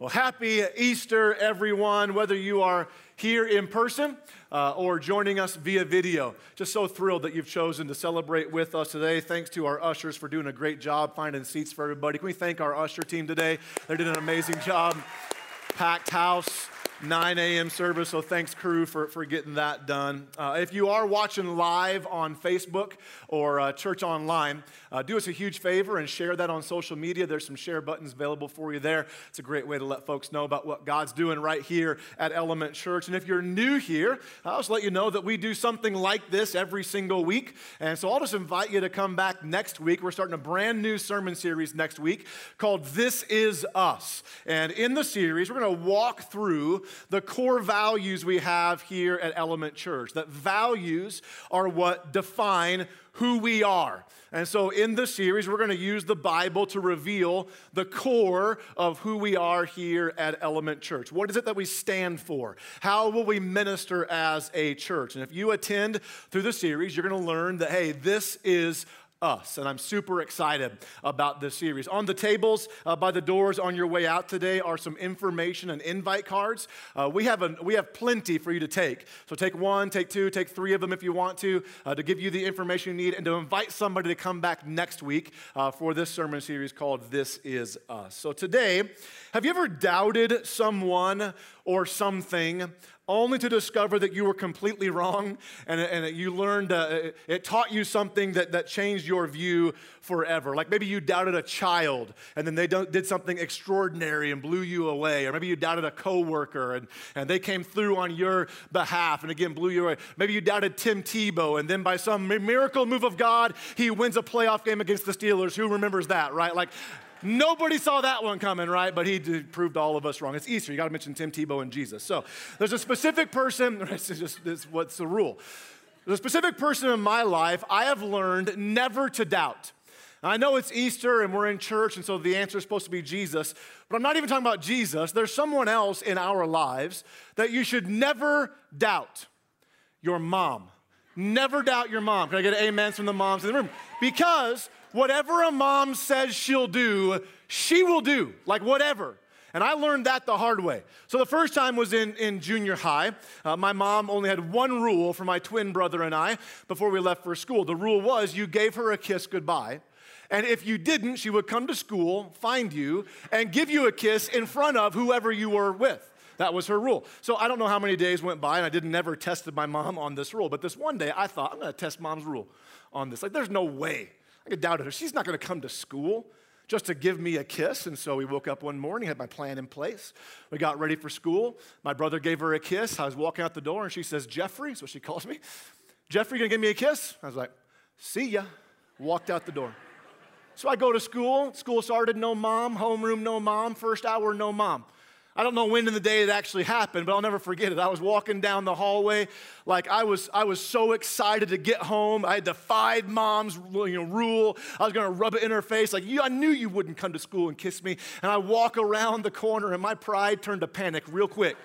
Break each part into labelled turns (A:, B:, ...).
A: Well, happy Easter, everyone, whether you are here in person uh, or joining us via video. Just so thrilled that you've chosen to celebrate with us today. Thanks to our ushers for doing a great job finding seats for everybody. Can we thank our usher team today? They did an amazing job. Packed house. 9 a.m. service, so thanks, crew, for, for getting that done. Uh, if you are watching live on Facebook or uh, Church Online, uh, do us a huge favor and share that on social media. There's some share buttons available for you there. It's a great way to let folks know about what God's doing right here at Element Church. And if you're new here, I'll just let you know that we do something like this every single week. And so I'll just invite you to come back next week. We're starting a brand new sermon series next week called This Is Us. And in the series, we're going to walk through the core values we have here at Element Church. That values are what define who we are. And so, in this series, we're going to use the Bible to reveal the core of who we are here at Element Church. What is it that we stand for? How will we minister as a church? And if you attend through the series, you're going to learn that, hey, this is us. And I'm super excited about this series. On the tables uh, by the doors on your way out today are some information and invite cards. Uh, we, have a, we have plenty for you to take. So take one, take two, take three of them if you want to, uh, to give you the information you need and to invite somebody to come back next week uh, for this sermon series called This Is Us. So today, have you ever doubted someone or something only to discover that you were completely wrong and, and you learned, uh, it taught you something that, that changed your view forever. Like maybe you doubted a child and then they did something extraordinary and blew you away. Or maybe you doubted a coworker and, and they came through on your behalf and again blew you away. Maybe you doubted Tim Tebow and then by some miracle move of God, he wins a playoff game against the Steelers. Who remembers that, right? Like, Nobody saw that one coming, right? But he proved all of us wrong. It's Easter. You got to mention Tim Tebow and Jesus. So there's a specific person. This is just this, what's the rule. There's a specific person in my life I have learned never to doubt. I know it's Easter and we're in church, and so the answer is supposed to be Jesus, but I'm not even talking about Jesus. There's someone else in our lives that you should never doubt your mom. Never doubt your mom. Can I get an amen from the moms in the room? Because whatever a mom says she'll do, she will do, like whatever. And I learned that the hard way. So the first time was in, in junior high. Uh, my mom only had one rule for my twin brother and I before we left for school. The rule was you gave her a kiss goodbye. And if you didn't, she would come to school, find you, and give you a kiss in front of whoever you were with. That was her rule. So I don't know how many days went by, and I didn't never tested my mom on this rule. But this one day, I thought, I'm going to test mom's rule on this. Like, there's no way I doubted her. She's not going to come to school just to give me a kiss. And so we woke up one morning, had my plan in place. We got ready for school. My brother gave her a kiss. I was walking out the door, and she says, Jeffrey, what she calls me. Jeffrey, gonna give me a kiss? I was like, see ya. Walked out the door. So I go to school. School started, no mom. Homeroom, no mom. First hour, no mom. I don't know when in the day it actually happened, but I'll never forget it. I was walking down the hallway, like I was, I was so excited to get home. I had defied mom's you know, rule. I was gonna rub it in her face, like I knew you wouldn't come to school and kiss me. And I walk around the corner, and my pride turned to panic real quick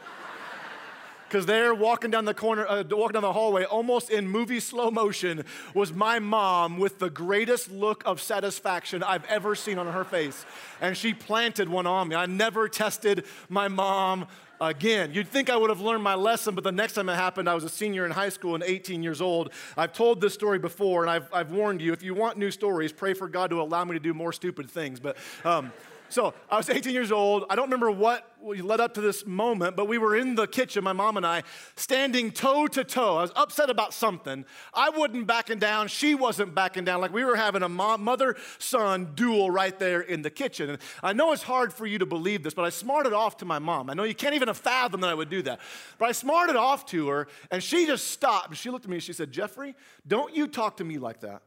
A: because there, walking down the corner, uh, walking down the hallway, almost in movie slow motion, was my mom with the greatest look of satisfaction I've ever seen on her face. And she planted one on me. I never tested my mom again. You'd think I would have learned my lesson, but the next time it happened, I was a senior in high school and 18 years old. I've told this story before, and I've, I've warned you if you want new stories, pray for God to allow me to do more stupid things. But, um, so I was 18 years old. I don't remember what led up to this moment, but we were in the kitchen, my mom and I, standing toe to toe. I was upset about something. I wasn't backing down. She wasn't backing down. Like we were having a mother son duel right there in the kitchen. And I know it's hard for you to believe this, but I smarted off to my mom. I know you can't even fathom that I would do that. But I smarted off to her, and she just stopped. She looked at me and she said, Jeffrey, don't you talk to me like that.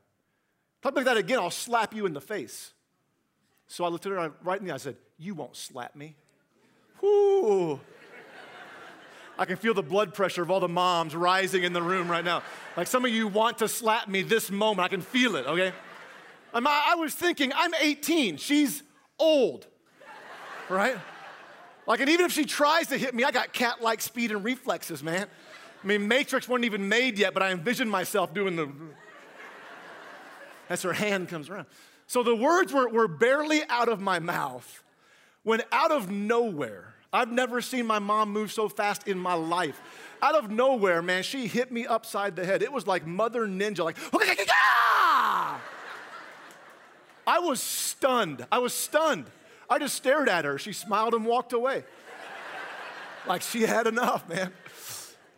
A: Talk like that again, I'll slap you in the face. So I looked at her right in the eye. I said, You won't slap me. Whoo. I can feel the blood pressure of all the moms rising in the room right now. Like some of you want to slap me this moment. I can feel it, okay? I'm, I was thinking, I'm 18. She's old, right? Like, and even if she tries to hit me, I got cat like speed and reflexes, man. I mean, Matrix wasn't even made yet, but I envisioned myself doing the. As her hand comes around. So the words were, were barely out of my mouth when out of nowhere, I've never seen my mom move so fast in my life. Out of nowhere, man, she hit me upside the head. It was like Mother Ninja, like, I was stunned. I was stunned. I just stared at her. She smiled and walked away. like she had enough, man.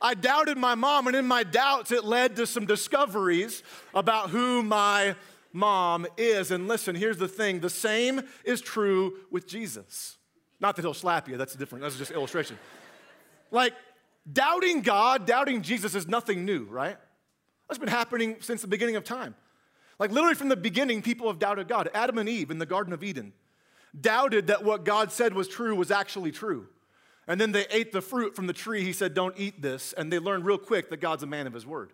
A: I doubted my mom, and in my doubts, it led to some discoveries about who my mom is. And listen, here's the thing the same is true with Jesus. Not that he'll slap you, that's different, that's just illustration. Like, doubting God, doubting Jesus is nothing new, right? That's been happening since the beginning of time. Like, literally from the beginning, people have doubted God. Adam and Eve in the Garden of Eden doubted that what God said was true was actually true. And then they ate the fruit from the tree. He said, Don't eat this. And they learned real quick that God's a man of his word.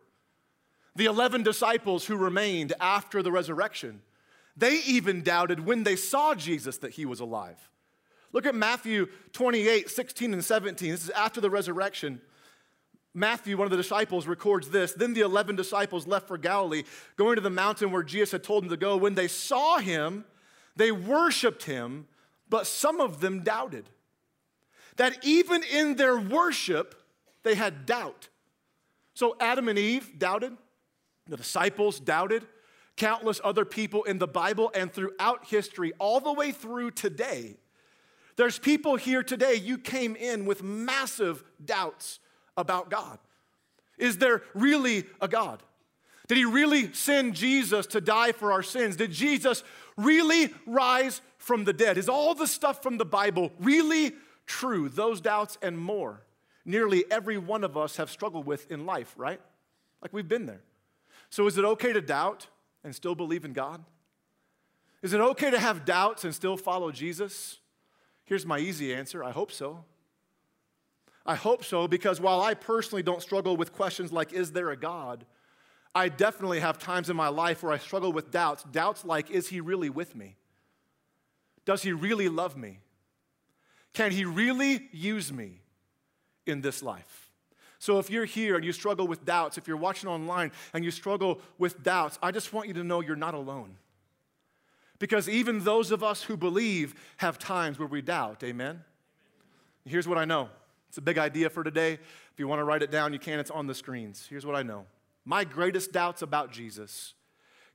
A: The 11 disciples who remained after the resurrection, they even doubted when they saw Jesus that he was alive. Look at Matthew 28, 16 and 17. This is after the resurrection. Matthew, one of the disciples, records this. Then the 11 disciples left for Galilee, going to the mountain where Jesus had told them to go. When they saw him, they worshiped him, but some of them doubted. That even in their worship, they had doubt. So Adam and Eve doubted. The disciples doubted. Countless other people in the Bible and throughout history, all the way through today. There's people here today, you came in with massive doubts about God. Is there really a God? Did he really send Jesus to die for our sins? Did Jesus really rise from the dead? Is all the stuff from the Bible really true? Those doubts and more. Nearly every one of us have struggled with in life, right? Like we've been there. So, is it okay to doubt and still believe in God? Is it okay to have doubts and still follow Jesus? Here's my easy answer I hope so. I hope so because while I personally don't struggle with questions like, is there a God? I definitely have times in my life where I struggle with doubts. Doubts like, is he really with me? Does he really love me? Can he really use me in this life? So if you're here and you struggle with doubts, if you're watching online and you struggle with doubts, I just want you to know you're not alone. Because even those of us who believe have times where we doubt. Amen? Here's what I know. It's a big idea for today. If you want to write it down, you can. It's on the screens. Here's what I know my greatest doubts about Jesus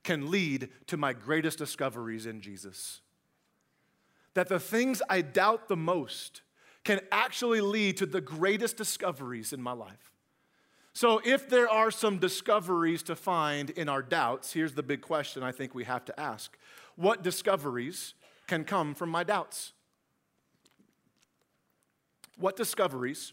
A: can lead to my greatest discoveries in Jesus. That the things I doubt the most can actually lead to the greatest discoveries in my life. So, if there are some discoveries to find in our doubts, here's the big question I think we have to ask What discoveries can come from my doubts? What discoveries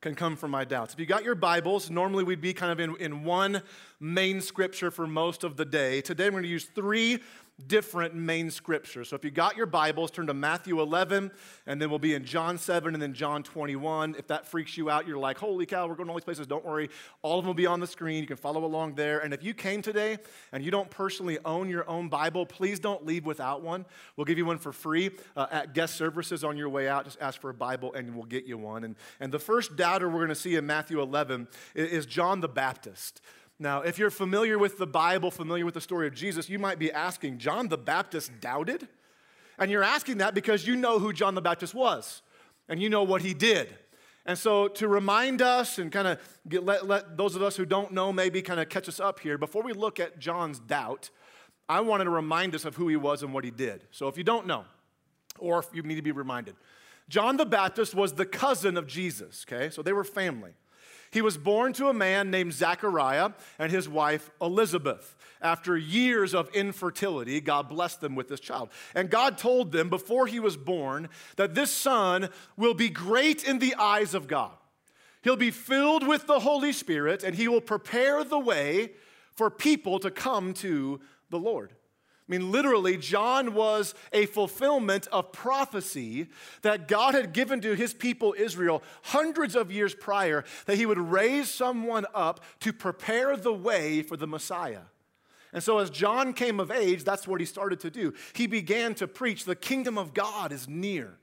A: can come from my doubts? If you got your Bibles, normally we'd be kind of in, in one main scripture for most of the day. Today, I'm going to use three different main scriptures. So if you got your Bibles, turn to Matthew 11, and then we'll be in John 7 and then John 21. If that freaks you out, you're like, holy cow, we're going to all these places. Don't worry. All of them will be on the screen. You can follow along there. And if you came today and you don't personally own your own Bible, please don't leave without one. We'll give you one for free uh, at guest services on your way out. Just ask for a Bible and we'll get you one. And, and the first doubter we're going to see in Matthew 11 is John the Baptist. Now, if you're familiar with the Bible, familiar with the story of Jesus, you might be asking, John the Baptist doubted? And you're asking that because you know who John the Baptist was and you know what he did. And so, to remind us and kind of let, let those of us who don't know maybe kind of catch us up here, before we look at John's doubt, I wanted to remind us of who he was and what he did. So, if you don't know, or if you need to be reminded, John the Baptist was the cousin of Jesus, okay? So they were family. He was born to a man named Zachariah and his wife Elizabeth. After years of infertility, God blessed them with this child. And God told them before he was born that this son will be great in the eyes of God. He'll be filled with the Holy Spirit and he will prepare the way for people to come to the Lord. I mean, literally, John was a fulfillment of prophecy that God had given to his people Israel hundreds of years prior that he would raise someone up to prepare the way for the Messiah. And so, as John came of age, that's what he started to do. He began to preach the kingdom of God is near.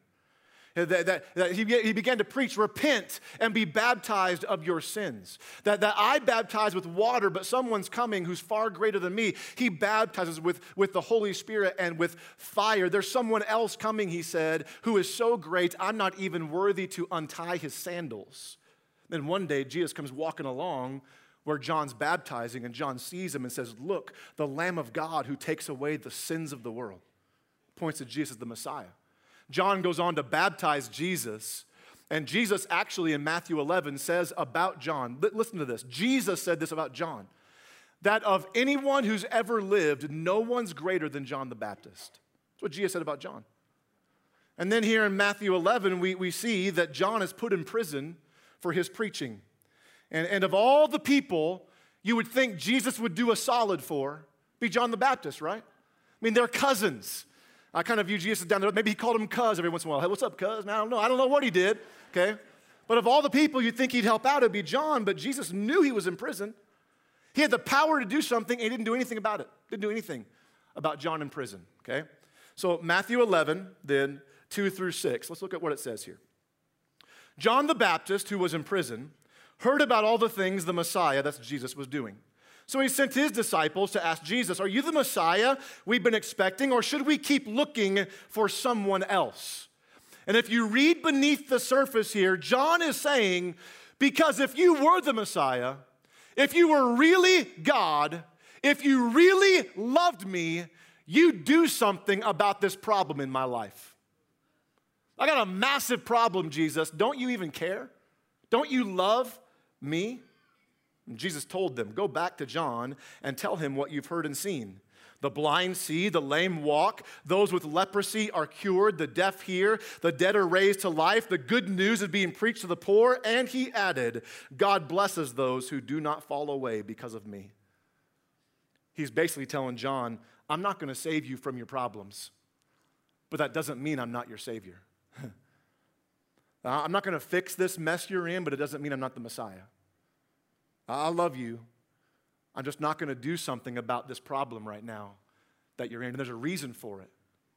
A: That, that, that he, he began to preach, repent and be baptized of your sins. That, that I baptize with water, but someone's coming who's far greater than me. He baptizes with, with the Holy Spirit and with fire. There's someone else coming, he said, who is so great, I'm not even worthy to untie his sandals. Then one day, Jesus comes walking along where John's baptizing, and John sees him and says, Look, the Lamb of God who takes away the sins of the world. Points to Jesus, the Messiah. John goes on to baptize Jesus. And Jesus actually in Matthew 11 says about John, listen to this. Jesus said this about John that of anyone who's ever lived, no one's greater than John the Baptist. That's what Jesus said about John. And then here in Matthew 11, we, we see that John is put in prison for his preaching. And, and of all the people you would think Jesus would do a solid for, be John the Baptist, right? I mean, they're cousins. I kind of view Jesus down there. Maybe he called him cuz every once in a while. Hey, what's up, cuz? Man, I don't know. I don't know what he did, okay? But of all the people you'd think he'd help out, it'd be John, but Jesus knew he was in prison. He had the power to do something, and he didn't do anything about it. Didn't do anything about John in prison, okay? So, Matthew 11, then 2 through 6. Let's look at what it says here. John the Baptist, who was in prison, heard about all the things the Messiah, that's Jesus, was doing. So he sent his disciples to ask Jesus, Are you the Messiah we've been expecting, or should we keep looking for someone else? And if you read beneath the surface here, John is saying, Because if you were the Messiah, if you were really God, if you really loved me, you'd do something about this problem in my life. I got a massive problem, Jesus. Don't you even care? Don't you love me? Jesus told them, Go back to John and tell him what you've heard and seen. The blind see, the lame walk, those with leprosy are cured, the deaf hear, the dead are raised to life, the good news is being preached to the poor. And he added, God blesses those who do not fall away because of me. He's basically telling John, I'm not going to save you from your problems, but that doesn't mean I'm not your Savior. I'm not going to fix this mess you're in, but it doesn't mean I'm not the Messiah. I love you. I'm just not going to do something about this problem right now that you're in. And there's a reason for it.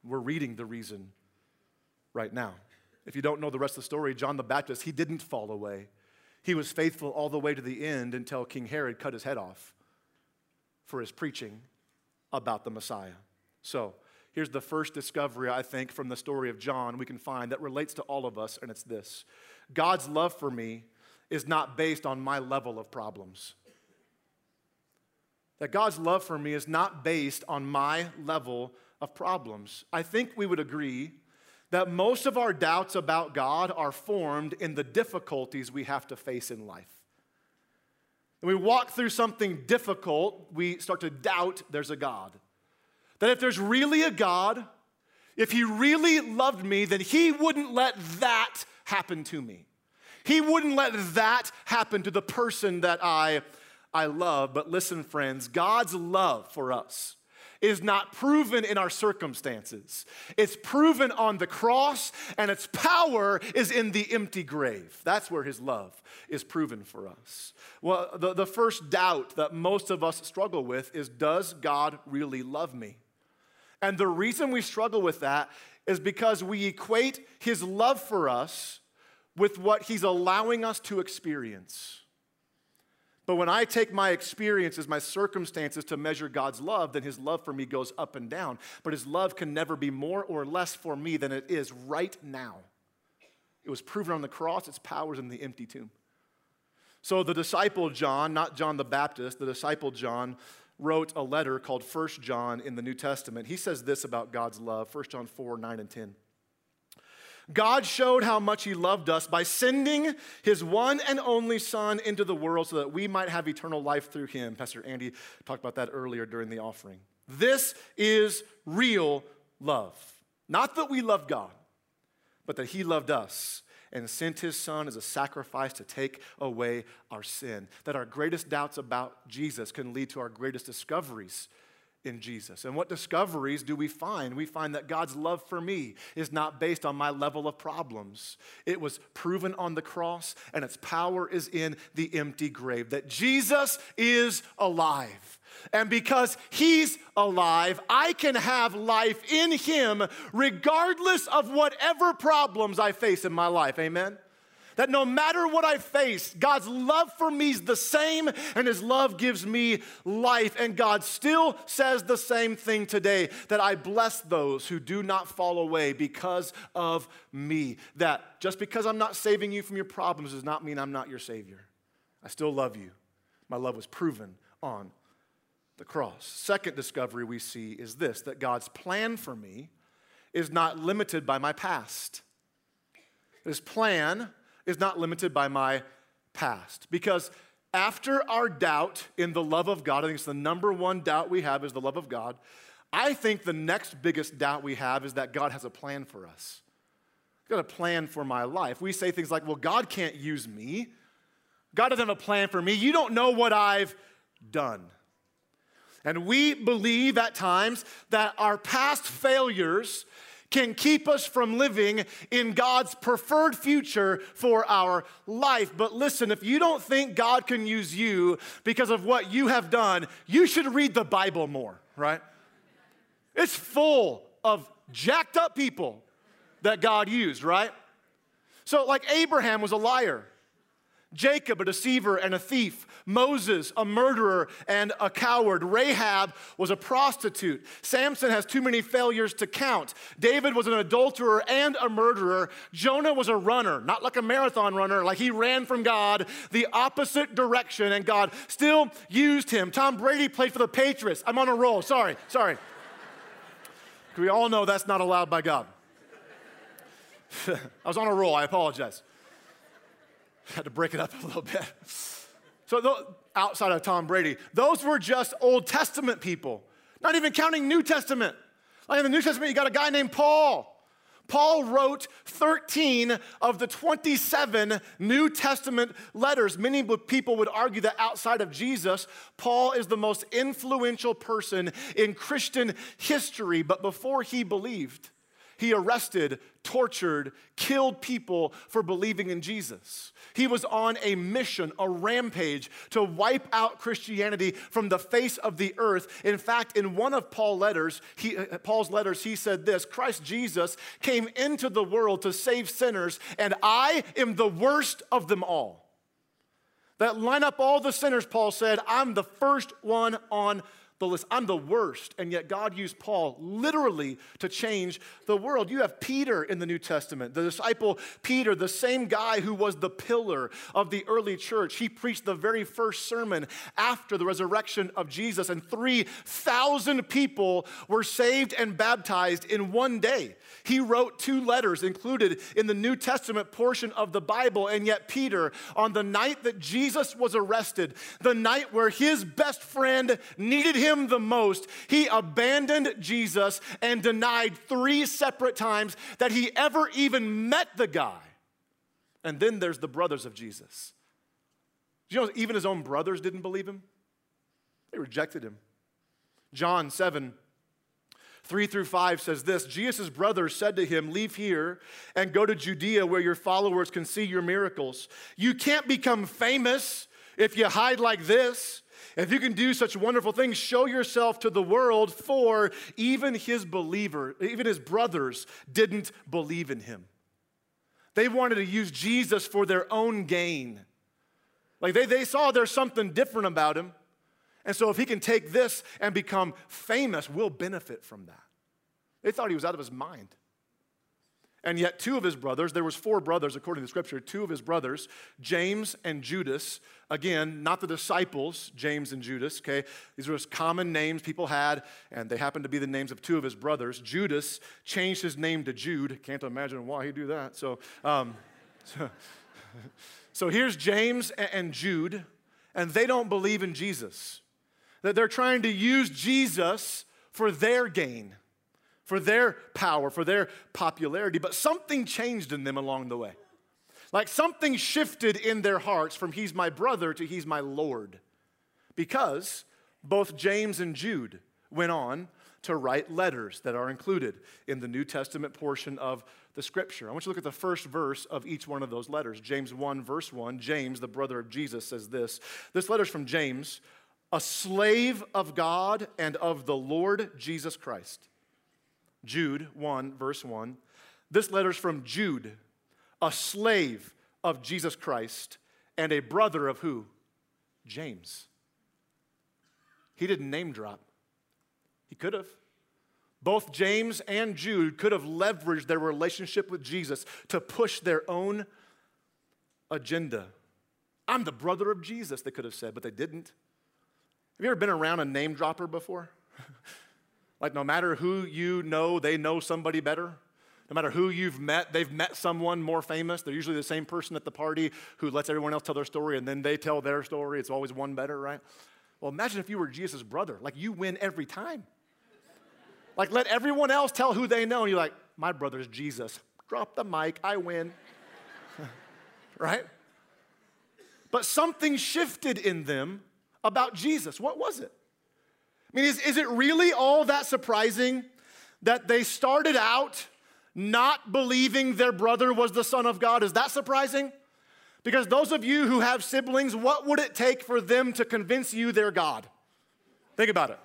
A: We're reading the reason right now. If you don't know the rest of the story, John the Baptist, he didn't fall away. He was faithful all the way to the end until King Herod cut his head off for his preaching about the Messiah. So, here's the first discovery, I think, from the story of John we can find that relates to all of us, and it's this God's love for me is not based on my level of problems. That God's love for me is not based on my level of problems. I think we would agree that most of our doubts about God are formed in the difficulties we have to face in life. When we walk through something difficult, we start to doubt there's a God. That if there's really a God, if He really loved me, then He wouldn't let that happen to me. He wouldn't let that happen to the person that I, I love. But listen, friends, God's love for us is not proven in our circumstances. It's proven on the cross, and its power is in the empty grave. That's where his love is proven for us. Well, the, the first doubt that most of us struggle with is Does God really love me? And the reason we struggle with that is because we equate his love for us with what He's allowing us to experience. But when I take my experiences, my circumstances to measure God's love, then His love for me goes up and down. But His love can never be more or less for me than it is right now. It was proven on the cross, its powers in the empty tomb. So the disciple John, not John the Baptist, the disciple John wrote a letter called First John in the New Testament. He says this about God's love, 1 John 4 9 and 10. God showed how much He loved us by sending His one and only Son into the world so that we might have eternal life through Him. Pastor Andy talked about that earlier during the offering. This is real love. Not that we love God, but that He loved us and sent His Son as a sacrifice to take away our sin. That our greatest doubts about Jesus can lead to our greatest discoveries in Jesus. And what discoveries do we find? We find that God's love for me is not based on my level of problems. It was proven on the cross, and its power is in the empty grave. That Jesus is alive. And because he's alive, I can have life in him regardless of whatever problems I face in my life. Amen? That no matter what I face, God's love for me is the same, and His love gives me life. And God still says the same thing today that I bless those who do not fall away because of me. That just because I'm not saving you from your problems does not mean I'm not your Savior. I still love you. My love was proven on the cross. Second discovery we see is this that God's plan for me is not limited by my past. His plan is not limited by my past. Because after our doubt in the love of God, I think it's the number one doubt we have is the love of God. I think the next biggest doubt we have is that God has a plan for us. He's got a plan for my life. We say things like, well, God can't use me. God doesn't have a plan for me. You don't know what I've done. And we believe at times that our past failures can keep us from living in God's preferred future for our life. But listen, if you don't think God can use you because of what you have done, you should read the Bible more, right? It's full of jacked up people that God used, right? So, like Abraham was a liar. Jacob, a deceiver and a thief. Moses, a murderer and a coward. Rahab was a prostitute. Samson has too many failures to count. David was an adulterer and a murderer. Jonah was a runner, not like a marathon runner, like he ran from God the opposite direction, and God still used him. Tom Brady played for the Patriots. I'm on a roll. Sorry, sorry. we all know that's not allowed by God. I was on a roll. I apologize. Had to break it up a little bit. So, outside of Tom Brady, those were just Old Testament people, not even counting New Testament. Like in the New Testament, you got a guy named Paul. Paul wrote 13 of the 27 New Testament letters. Many people would argue that outside of Jesus, Paul is the most influential person in Christian history. But before he believed, he arrested, tortured, killed people for believing in Jesus. He was on a mission, a rampage to wipe out Christianity from the face of the earth. In fact, in one of Paul's letters, he, Paul's letters, he said this Christ Jesus came into the world to save sinners, and I am the worst of them all. That line up all the sinners, Paul said, I'm the first one on the list. I'm the worst. And yet God used Paul literally to change the world. You have Peter in the New Testament, the disciple Peter, the same guy who was the pillar of the early church. He preached the very first sermon after the resurrection of Jesus, and 3,000 people were saved and baptized in one day. He wrote two letters included in the New Testament portion of the Bible, and yet Peter, on the night that Jesus was arrested, the night where his best friend needed him him the most, he abandoned Jesus and denied three separate times that he ever even met the guy. And then there's the brothers of Jesus. You know, even his own brothers didn't believe him, they rejected him. John 7 3 through 5 says this Jesus' brothers said to him, Leave here and go to Judea where your followers can see your miracles. You can't become famous if you hide like this. If you can do such wonderful things, show yourself to the world, for even his believer, even his brothers didn't believe in him. They wanted to use Jesus for their own gain. Like they, they saw there's something different about him. And so if he can take this and become famous, we'll benefit from that. They thought he was out of his mind. And yet two of his brothers, there was four brothers according to the scripture, two of his brothers, James and Judas, again, not the disciples, James and Judas, okay? These were just common names people had, and they happened to be the names of two of his brothers. Judas changed his name to Jude. Can't imagine why he'd do that. So, um, so, so here's James and Jude, and they don't believe in Jesus. That they're trying to use Jesus for their gain for their power, for their popularity, but something changed in them along the way. Like something shifted in their hearts from he's my brother to he's my Lord. Because both James and Jude went on to write letters that are included in the New Testament portion of the scripture. I want you to look at the first verse of each one of those letters. James 1, verse 1. James, the brother of Jesus, says this. This letter is from James, a slave of God and of the Lord Jesus Christ. Jude 1, verse 1. This letter is from Jude, a slave of Jesus Christ and a brother of who? James. He didn't name drop. He could have. Both James and Jude could have leveraged their relationship with Jesus to push their own agenda. I'm the brother of Jesus, they could have said, but they didn't. Have you ever been around a name dropper before? like, no matter who you know, they know somebody better. No matter who you've met, they've met someone more famous. They're usually the same person at the party who lets everyone else tell their story and then they tell their story. It's always one better, right? Well, imagine if you were Jesus' brother. Like, you win every time. Like, let everyone else tell who they know. And you're like, my brother's Jesus. Drop the mic, I win. right? But something shifted in them about Jesus. What was it? I mean, is, is it really all that surprising that they started out not believing their brother was the Son of God? Is that surprising? Because those of you who have siblings, what would it take for them to convince you they're God? Think about it.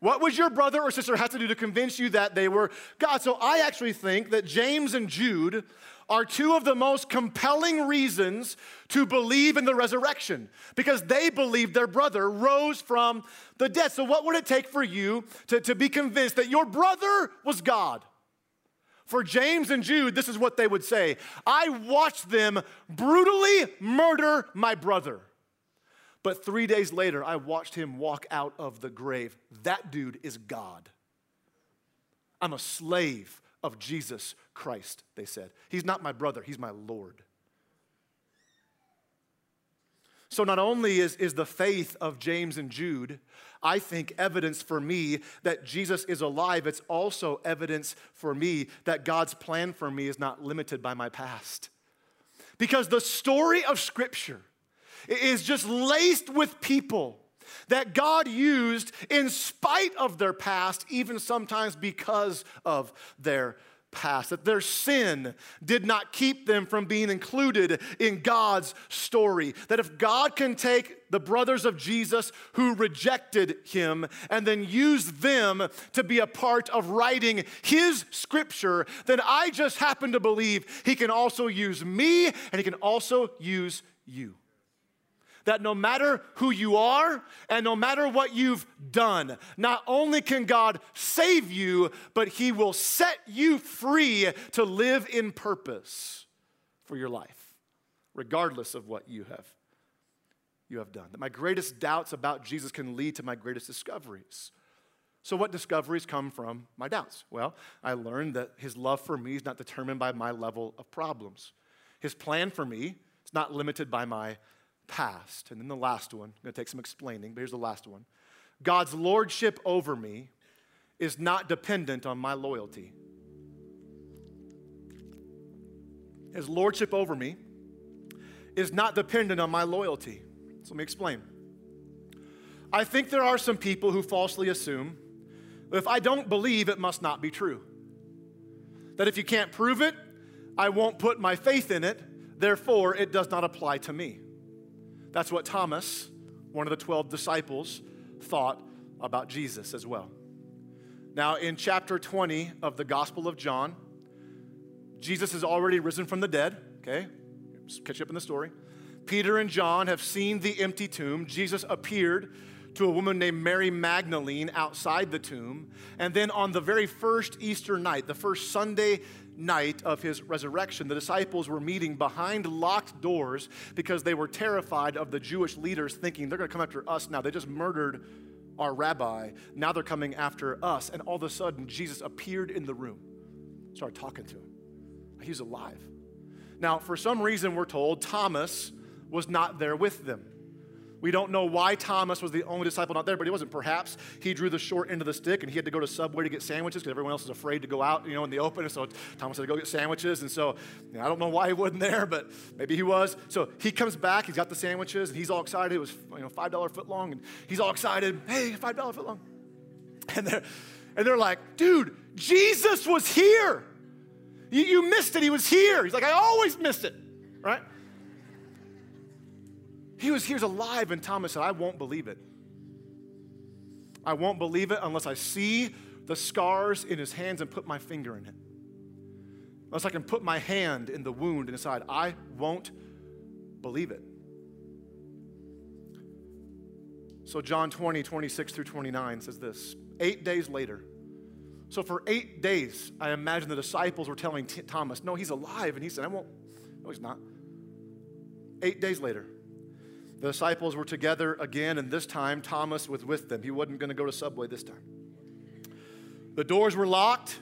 A: What would your brother or sister have to do to convince you that they were God? So I actually think that James and Jude are two of the most compelling reasons to believe in the resurrection because they believed their brother rose from the dead. So, what would it take for you to, to be convinced that your brother was God? For James and Jude, this is what they would say I watched them brutally murder my brother. But three days later, I watched him walk out of the grave. That dude is God. I'm a slave of Jesus Christ, they said. He's not my brother, he's my Lord. So, not only is, is the faith of James and Jude, I think, evidence for me that Jesus is alive, it's also evidence for me that God's plan for me is not limited by my past. Because the story of Scripture, is just laced with people that God used in spite of their past, even sometimes because of their past. That their sin did not keep them from being included in God's story. That if God can take the brothers of Jesus who rejected him and then use them to be a part of writing his scripture, then I just happen to believe he can also use me and he can also use you that no matter who you are and no matter what you've done, not only can God save you, but He will set you free to live in purpose for your life, regardless of what you have, you have done. That my greatest doubts about Jesus can lead to my greatest discoveries. So, what discoveries come from my doubts? Well, I learned that His love for me is not determined by my level of problems. His plan for me is not limited by my past. And then the last one, I'm going to take some explaining, but here's the last one. God's lordship over me is not dependent on my loyalty. His lordship over me is not dependent on my loyalty. So let me explain. I think there are some people who falsely assume if I don't believe, it must not be true. That if you can't prove it, I won't put my faith in it, therefore, it does not apply to me. That's what Thomas, one of the 12 disciples, thought about Jesus as well. Now, in chapter 20 of the Gospel of John, Jesus has already risen from the dead, okay? Catch up in the story. Peter and John have seen the empty tomb. Jesus appeared to a woman named Mary Magdalene outside the tomb. And then on the very first Easter night, the first Sunday night of his resurrection, the disciples were meeting behind locked doors because they were terrified of the Jewish leaders thinking they're going to come after us now. They just murdered our rabbi. Now they're coming after us. And all of a sudden, Jesus appeared in the room, started talking to him. He was alive. Now, for some reason, we're told Thomas was not there with them. We don't know why Thomas was the only disciple not there, but he wasn't. Perhaps he drew the short end of the stick and he had to go to Subway to get sandwiches because everyone else is afraid to go out, you know, in the open. And so Thomas had to go get sandwiches. And so you know, I don't know why he wasn't there, but maybe he was. So he comes back, he's got the sandwiches, and he's all excited. It was you know five dollar foot long, and he's all excited. Hey, five dollar foot long. And they're, and they're like, dude, Jesus was here. You, you missed it. He was here. He's like, I always missed it, right? He was here's alive, and Thomas said, I won't believe it. I won't believe it unless I see the scars in his hands and put my finger in it. Unless I can put my hand in the wound and decide, I won't believe it. So, John 20, 26 through 29 says this Eight days later, so for eight days, I imagine the disciples were telling Thomas, No, he's alive. And he said, I won't. No, he's not. Eight days later, the disciples were together again, and this time Thomas was with them. He wasn't going to go to Subway this time. The doors were locked,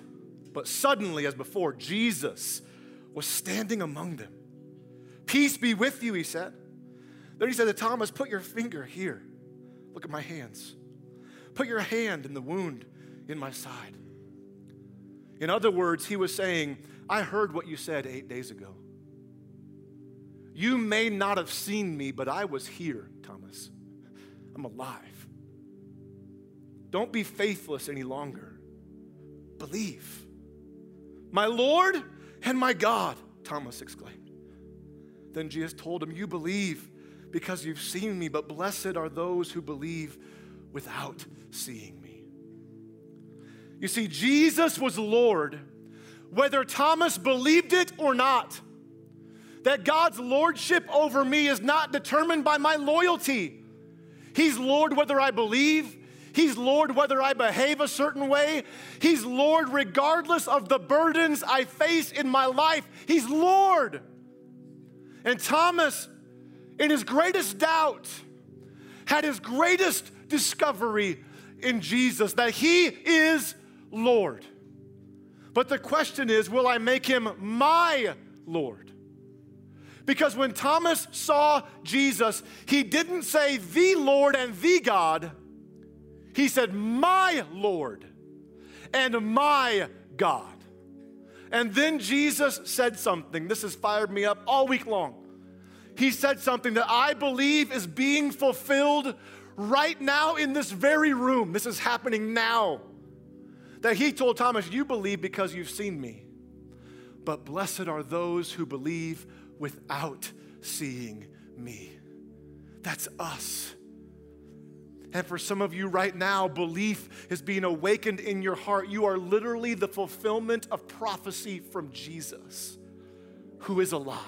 A: but suddenly, as before, Jesus was standing among them. Peace be with you, he said. Then he said to Thomas, Put your finger here. Look at my hands. Put your hand in the wound in my side. In other words, he was saying, I heard what you said eight days ago. You may not have seen me, but I was here, Thomas. I'm alive. Don't be faithless any longer. Believe. My Lord and my God, Thomas exclaimed. Then Jesus told him, You believe because you've seen me, but blessed are those who believe without seeing me. You see, Jesus was Lord, whether Thomas believed it or not that God's lordship over me is not determined by my loyalty. He's Lord whether I believe, He's Lord whether I behave a certain way, He's Lord regardless of the burdens I face in my life. He's Lord. And Thomas, in his greatest doubt, had his greatest discovery in Jesus that He is Lord. But the question is will I make Him my Lord? Because when Thomas saw Jesus, he didn't say the Lord and the God, he said, My Lord and my God. And then Jesus said something. This has fired me up all week long. He said something that I believe is being fulfilled right now in this very room. This is happening now. That he told Thomas, You believe because you've seen me. But blessed are those who believe without seeing me. That's us. And for some of you right now, belief is being awakened in your heart. You are literally the fulfillment of prophecy from Jesus, who is alive.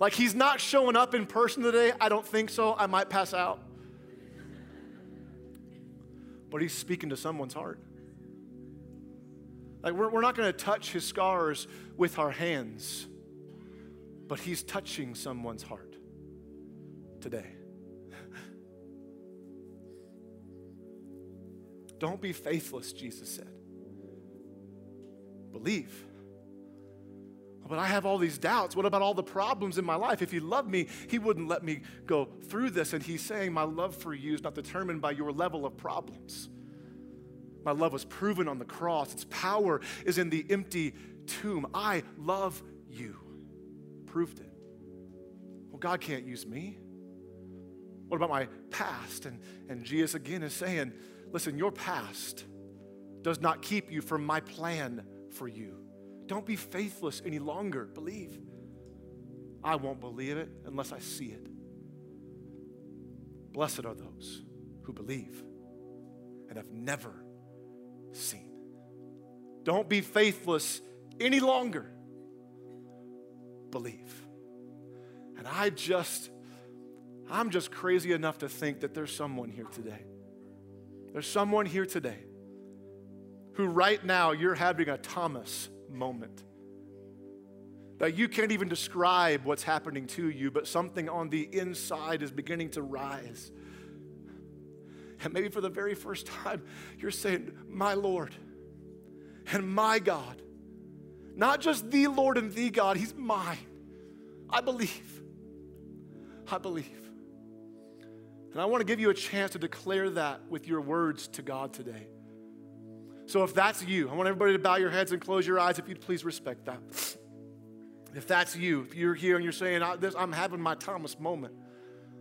A: Like he's not showing up in person today. I don't think so. I might pass out. But he's speaking to someone's heart. Like, we're, we're not going to touch his scars with our hands, but he's touching someone's heart today. Don't be faithless, Jesus said. Believe. But I have all these doubts. What about all the problems in my life? If he loved me, he wouldn't let me go through this. And he's saying, My love for you is not determined by your level of problems. My love was proven on the cross. Its power is in the empty tomb. I love you. Proved it. Well, God can't use me. What about my past? And, and Jesus again is saying, listen, your past does not keep you from my plan for you. Don't be faithless any longer. Believe. I won't believe it unless I see it. Blessed are those who believe and have never seen. Don't be faithless any longer. Believe. And I just, I'm just crazy enough to think that there's someone here today. There's someone here today who right now you're having a Thomas moment. That you can't even describe what's happening to you, but something on the inside is beginning to rise. And maybe for the very first time, you're saying, My Lord and my God. Not just the Lord and the God, He's mine. I believe. I believe. And I want to give you a chance to declare that with your words to God today. So if that's you, I want everybody to bow your heads and close your eyes if you'd please respect that. If that's you, if you're here and you're saying, I'm having my Thomas moment,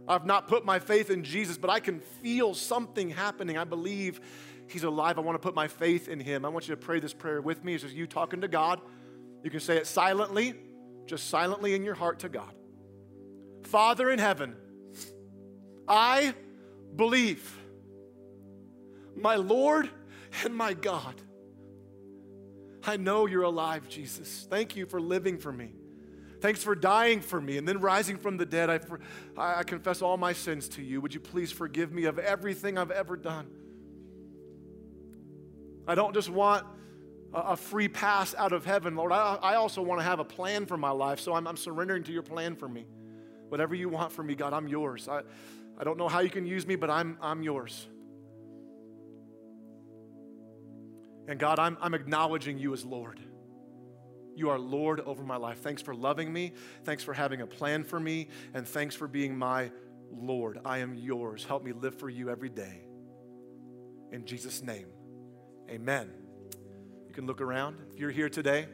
A: I've not put my faith in Jesus, but I can feel something happening. I believe He's alive. I want to put my faith in Him. I want you to pray this prayer with me. It's just you talking to God. You can say it silently, just silently in your heart to God. Father in heaven, I believe, my Lord and my God. I know you're alive, Jesus. Thank you for living for me. Thanks for dying for me and then rising from the dead. I, I confess all my sins to you. Would you please forgive me of everything I've ever done? I don't just want a free pass out of heaven, Lord. I, I also want to have a plan for my life, so I'm, I'm, surrendering to your plan for me. Whatever you want from me, God, I'm yours. I, I don't know how you can use me, but I'm, I'm yours. And God, I'm, I'm acknowledging you as Lord. You are Lord over my life. Thanks for loving me. Thanks for having a plan for me. And thanks for being my Lord. I am yours. Help me live for you every day. In Jesus' name, amen. You can look around. If you're here today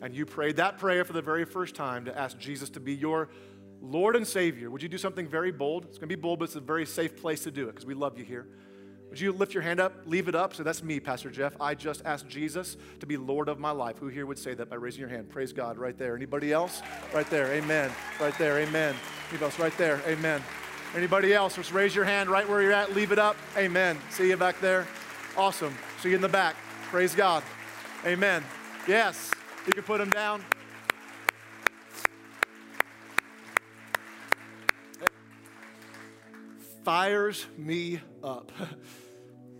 A: and you prayed that prayer for the very first time to ask Jesus to be your Lord and Savior, would you do something very bold? It's going to be bold, but it's a very safe place to do it because we love you here. Would you lift your hand up, leave it up? So that's me, Pastor Jeff. I just asked Jesus to be Lord of my life. Who here would say that by raising your hand? Praise God, right there. Anybody else? Right there, amen. Right there, amen. Anybody else? Right there, amen. Anybody else? Just raise your hand right where you're at, leave it up, amen. See you back there? Awesome. See you in the back. Praise God, amen. Yes, you can put them down. Fires me up.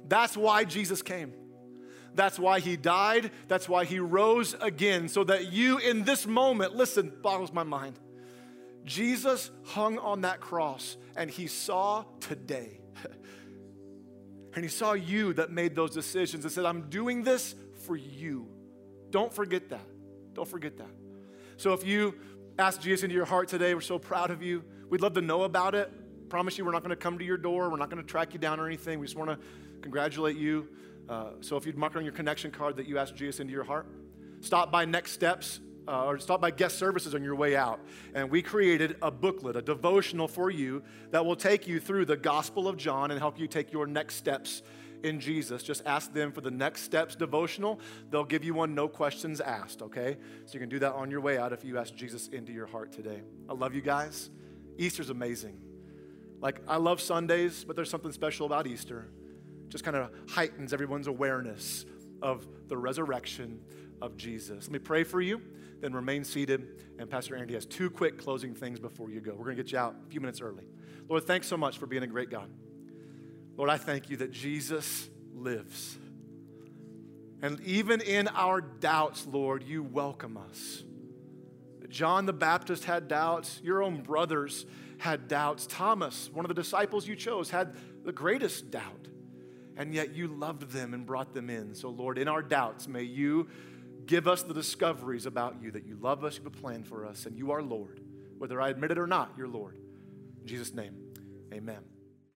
A: That's why Jesus came. That's why he died. That's why he rose again, so that you in this moment, listen, boggles my mind. Jesus hung on that cross and he saw today. and he saw you that made those decisions and said, I'm doing this for you. Don't forget that. Don't forget that. So if you ask Jesus into your heart today, we're so proud of you. We'd love to know about it promise you we're not going to come to your door. We're not going to track you down or anything. We just want to congratulate you. Uh, so if you'd mark on your connection card that you asked Jesus into your heart, stop by Next Steps uh, or stop by guest services on your way out. And we created a booklet, a devotional for you that will take you through the Gospel of John and help you take your next steps in Jesus. Just ask them for the next steps devotional. They'll give you one, no questions asked, okay? So you can do that on your way out if you ask Jesus into your heart today. I love you guys. Easter's amazing. Like, I love Sundays, but there's something special about Easter. Just kind of heightens everyone's awareness of the resurrection of Jesus. Let me pray for you, then remain seated. And Pastor Andy has two quick closing things before you go. We're going to get you out a few minutes early. Lord, thanks so much for being a great God. Lord, I thank you that Jesus lives. And even in our doubts, Lord, you welcome us. John the Baptist had doubts. Your own brothers had doubts. Thomas, one of the disciples you chose, had the greatest doubt. And yet you loved them and brought them in. So, Lord, in our doubts, may you give us the discoveries about you that you love us, you have a plan for us, and you are Lord. Whether I admit it or not, you're Lord. In Jesus' name, amen.